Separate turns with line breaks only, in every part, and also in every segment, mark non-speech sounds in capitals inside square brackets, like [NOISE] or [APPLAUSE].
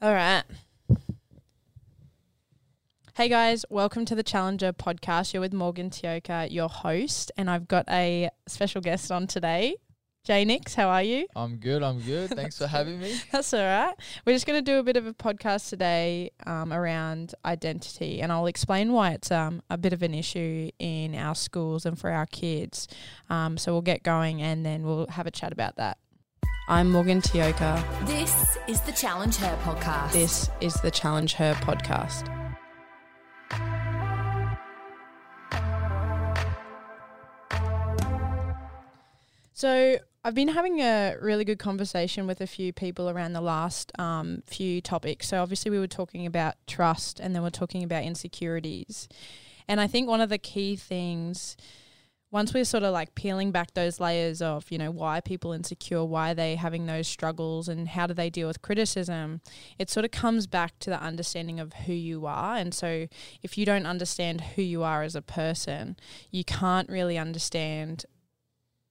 All right. Hey guys, welcome to the Challenge Her podcast. You're with Morgan Tioka, your host, and I've got a special guest on today. Jay Nix, how are you?
I'm good. I'm good. Thanks for having me. [LAUGHS]
That's all right. We're just going to do a bit of a podcast today um, around identity, and I'll explain why it's um, a bit of an issue in our schools and for our kids. Um, so we'll get going, and then we'll have a chat about that. I'm Morgan Tioka.
This is the Challenge Her podcast.
This is the Challenge Her podcast. So I've been having a really good conversation with a few people around the last um, few topics. So obviously we were talking about trust, and then we're talking about insecurities. And I think one of the key things, once we're sort of like peeling back those layers of, you know, why people insecure, why are they having those struggles, and how do they deal with criticism, it sort of comes back to the understanding of who you are. And so if you don't understand who you are as a person, you can't really understand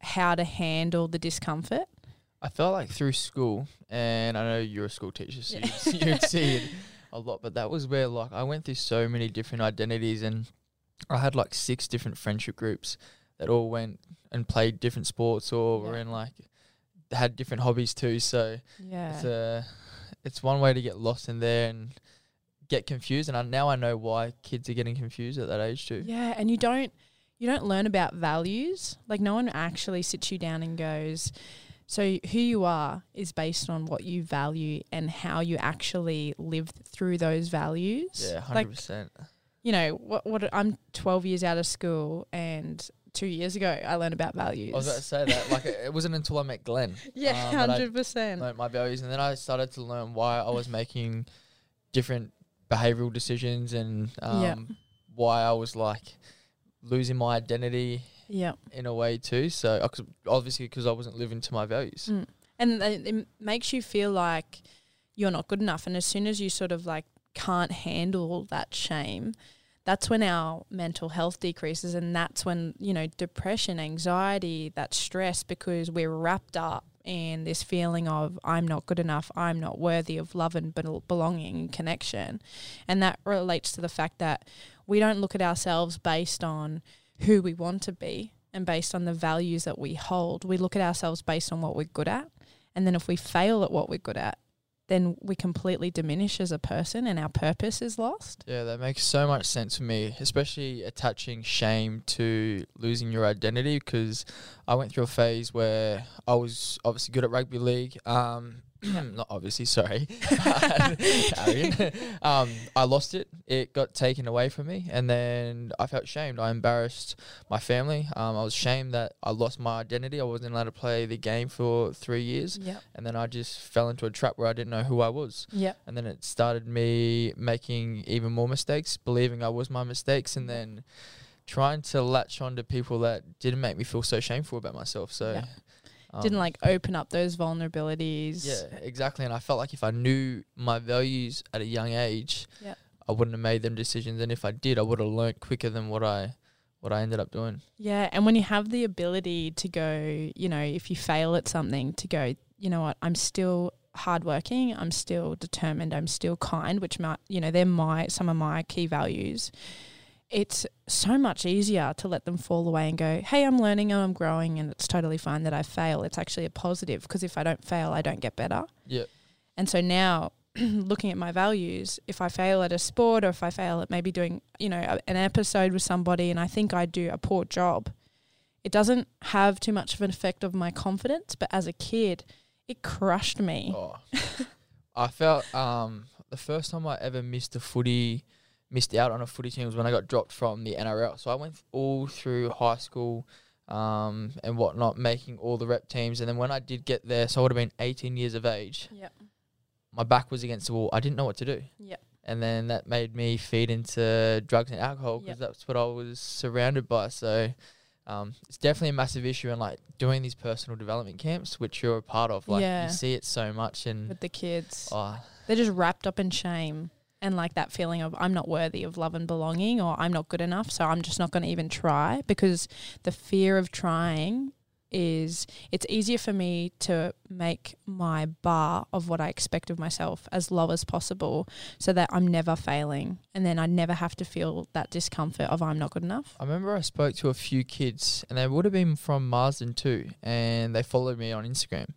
how to handle the discomfort.
I felt like through school, and I know you're a school teacher, so
Yeah.
you'd, you'd [LAUGHS] see it a lot, but that was where like I went through so many different identities, and I had like six different friendship groups that all went and played different sports or were in like had different hobbies too. So
Yeah.
it's a it's one way to get lost in there and get confused. And I, now I know why kids are getting confused at that age too.
Yeah, and you don't you don't learn about values. Like no one actually sits you down and goes, so who you are is based on what you value and how you actually live through those values.
Yeah, hundred
Like
percent.
you know, what what I'm 12 years out of school and 2 years ago I learned about values.
I was about to say that. Like it wasn't until I met Glenn. [LAUGHS]
yeah,
um,
100%.
learned my values, and then I started to learn why I was making different behavioral decisions and um,
Yeah.
why I was like losing my identity
yeah.
in a way too. So obviously because I wasn't living to my values.
Mm. And it makes you feel like you're not good enough. And as soon as you sort of like can't handle that shame, that's when our mental health decreases. And that's when, you know, depression, anxiety, that stress, because we're wrapped up in this feeling of I'm not good enough, I'm not worthy of love and belonging and connection. And that relates to the fact that we don't look at ourselves based on who we want to be and based on the values that we hold. We look at ourselves based on what we're good at. And then if we fail at what we're good at, then we completely diminish as a person and our purpose is lost.
Yeah, that makes so much sense for me, especially attaching shame to losing your identity. Because I went through a phase where I was obviously good at rugby league. Um, [CLEARS THROAT] not obviously, sorry, [LAUGHS] um, I lost it. It got taken away from me, and then I felt shamed. I embarrassed my family. Um, I was shamed that I lost my identity. I wasn't allowed to play the game for three years,
Yep.
and then I just fell into a trap where I didn't know who I was.
Yep.
And then it started me making even more mistakes, believing I was my mistakes, and then trying to latch on to people that didn't make me feel so shameful about myself. So,
Yeah.
Um,
Didn't like open up those vulnerabilities.
yeah, exactly. And I felt like if I knew my values at a young age,
Yeah.
I wouldn't have made them decisions. And if I did, I would have learned quicker than what I what I ended up doing.
Yeah. And when you have the ability to go, you know, if you fail at something, to go, you know what, I'm still hardworking, I'm still determined, I'm still kind, which might, you know, they're my some of my key values. It's so much easier to let them fall away and go, hey, I'm learning and I'm growing, and it's totally fine that I fail. It's actually a positive because if I don't fail, I don't get better.
Yeah.
And so now, [CLEARS THROAT] looking at my values, if I fail at a sport or if I fail at maybe doing, you know, a- an episode with somebody and I think I do a poor job, it doesn't have too much of an effect of my confidence. But as a kid, it crushed me.
Oh. [LAUGHS] I felt um the first time I ever missed a footy, missed out on a footy team was when I got dropped from the NRL. So I went all through high school um, and whatnot, making all the rep teams. And then when I did get there, so I would have been 18 years of age,
Yep.
my back was against the wall. I didn't know what to do.
Yep.
And then that made me feed into drugs and alcohol
Yep.
because that's what I was surrounded by. So um, it's definitely a massive issue. And like doing these personal development camps, which you're a part of, like
Yeah.
you see it so much. And
With the kids,
oh,
they're just wrapped up in shame and like that feeling of I'm not worthy of love and belonging or I'm not good enough, so I'm just not going to even try because the fear of trying is it's easier for me to make my bar of what I expect of myself as low as possible so that I'm never failing and then I never have to feel that discomfort of I'm not good enough.
I remember I spoke to a few kids, and they would have been from Marsden too, and they followed me on Instagram.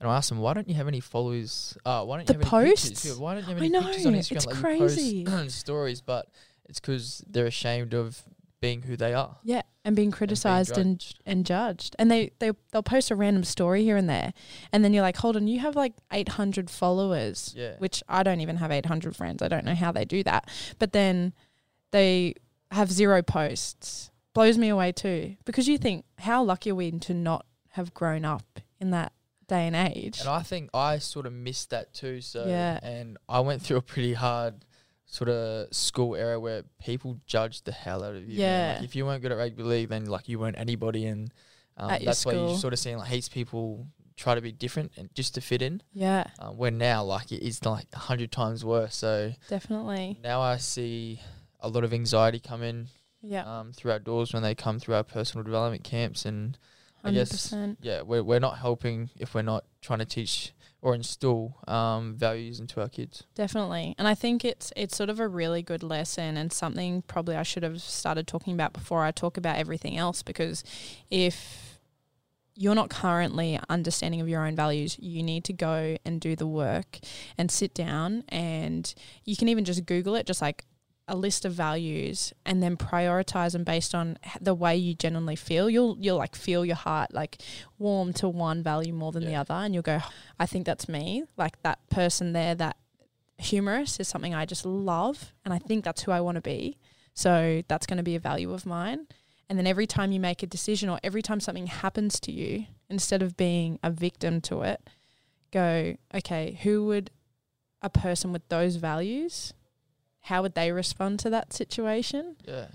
And I asked them, "Why don't you have any followers? Uh, why don't
The
you have any
posts?
pictures? Yeah, Why don't you have
I
any
know,
pictures on Instagram?
it's
like
crazy. [CLEARS THROAT]
stories, but it's because they're ashamed of being who they are.
Yeah, and being criticized and
judged.
and judged. And they they they'll post a random story here and there, and then you're like, hold on, you have like 800 followers,
Yeah.
which I don't even have 800 friends. I don't know how they do that. But then they have zero posts. Blows me away too, because you think how lucky are we to not have grown up in that day and age?
And I think I sort of missed that too. So
Yeah.
and I went through a pretty hard sort of school era where people judged the hell out of you. man. Like
Yeah.
if you weren't good at rugby league, then like you weren't anybody, and um,
At
that's why you sort of seeing like heaps of people try to be different and just to fit in.
yeah,
Um, where now like it is like a hundred times worse. So
definitely.
now I see a lot of anxiety come in
Yeah,
um, through our doors when they come through our personal development camps and I guess yeah, we're we're not helping if we're not trying to teach or instill um, values into our kids.
Definitely. And I think it's it's sort of a really good lesson and something probably I should have started talking about before I talk about everything else because if you're not currently understanding of your own values, you need to go and do the work and sit down and you can even just google it just like a list of values and then prioritize them based on the way you genuinely feel. You'll you'll like feel your heart like warm to one value more than the other and you'll go I think that's me. Like that person there that humorous is something I just love and I think that's who I want to be. So that's going to be a value of mine. And then every time you make a decision or every time something happens to you, instead of being a victim to it, go, okay, who would a person with those values, how would they respond to that situation?
Yeah,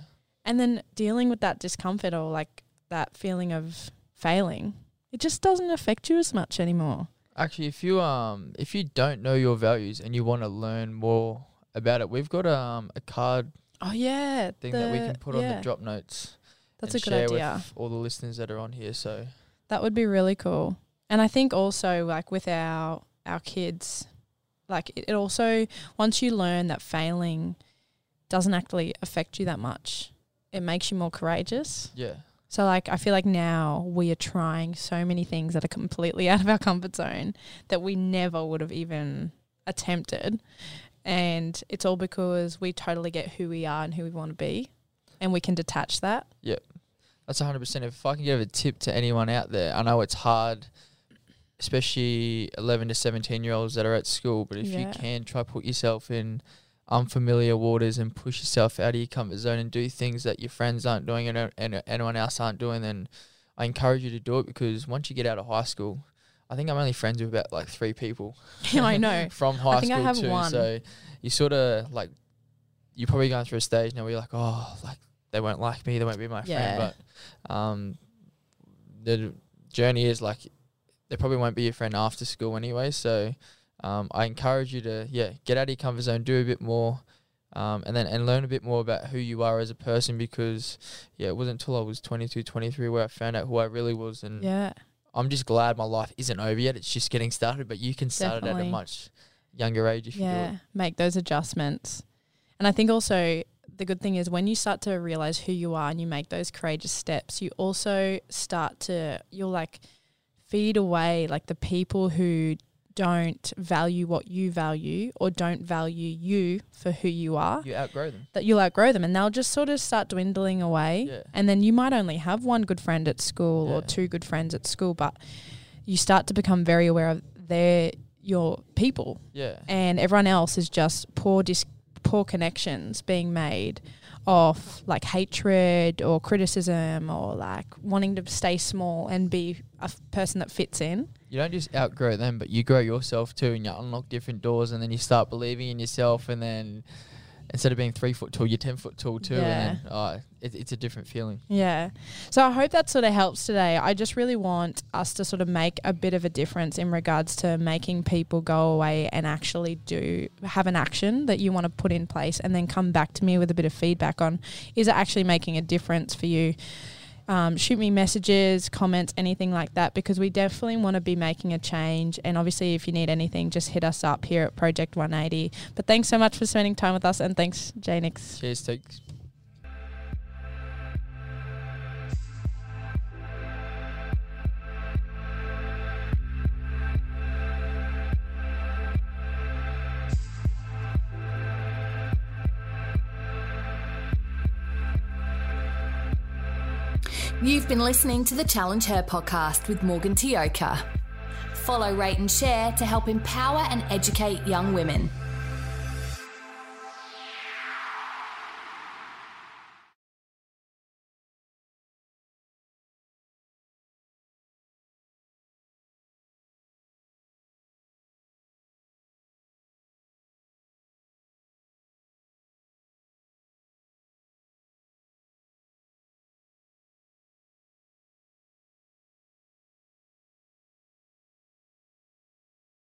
And then dealing with that discomfort or like that feeling of failing, it just doesn't affect you as much anymore.
actually, if you um if you don't know your values and you want to learn more about it, we've got um a card
Oh yeah,
thing that we can put on the drop notes.
That's a good
share
idea.
with all the listeners that are on here. So
That would be really cool. And I think also like with our our kids, like it, it also once you learn that failing doesn't actually affect you that much, it makes you more courageous.
yeah,
So like I feel like now we are trying so many things that are completely [LAUGHS] out of our comfort zone that we never would have even attempted. And it's all because we totally get who we are and who we want to be and we can detach that. Yep.
That's hundred percent. If I can give a tip to anyone out there, I know it's hard, especially eleven to seventeen year olds that are at school. But if you can try put yourself in unfamiliar waters and push yourself out of your comfort zone and do things that your friends aren't doing and, and anyone else aren't doing, then I encourage you to do it because once you get out of high school, I think I'm only friends with about like three people [LAUGHS] Yeah,
I know. [LAUGHS]
from high
think I
school
have
too.
one.
So you sort of like you're probably going through a stage now where you're like, oh, like they won't like me, they won't be my
Yeah.
friend. But um, the journey is like they probably won't be your friend after school anyway. So um, I encourage you to yeah get out of your comfort zone, do a bit more. Um, and then and learn a bit more about who you are as a person because yeah it wasn't until I was 22 23 where I found out who I really was and
Yeah.
I'm just glad my life isn't over yet it's just getting started but you can start it at a much younger age if you do
yeah,
it
make those adjustments. And I think also the good thing is when you start to realize who you are and you make those courageous steps, you also start to you're like feed away like the people who don't value what you value or don't value you for who you are
you outgrow them.
that you'll outgrow them and they'll just sort of start dwindling away.
Yeah.
and then you might only have one good friend at school or two good friends at school but you start to become very aware of their your people.
Yeah.
And everyone else is just poor dis- poor connections being made of like hatred or criticism or like wanting to stay small and be a f- person that fits in.
you don't just outgrow them, but you grow yourself too, and you unlock different doors, and then you start believing in yourself, and then instead of being three foot tall, you're ten foot tall too, and then oh, it, it's a different feeling.
Yeah. So I hope that sort of helps today. I just really want us to sort of make a bit of a difference in regards to making people go away and actually do have an action that you want to put in place and then come back to me with a bit of feedback on is it actually making a difference for you? Um, shoot me messages, comments, anything like that, because we definitely want to be making a change. And obviously, if you need anything, just hit us up here at Project 180. But thanks so much for spending time with us, and thanks, Jay Nix.
Cheers, thanks.
You've been listening to the Challenge Her podcast with Morgan Tioka. Follow, rate, and share to help empower and educate young women.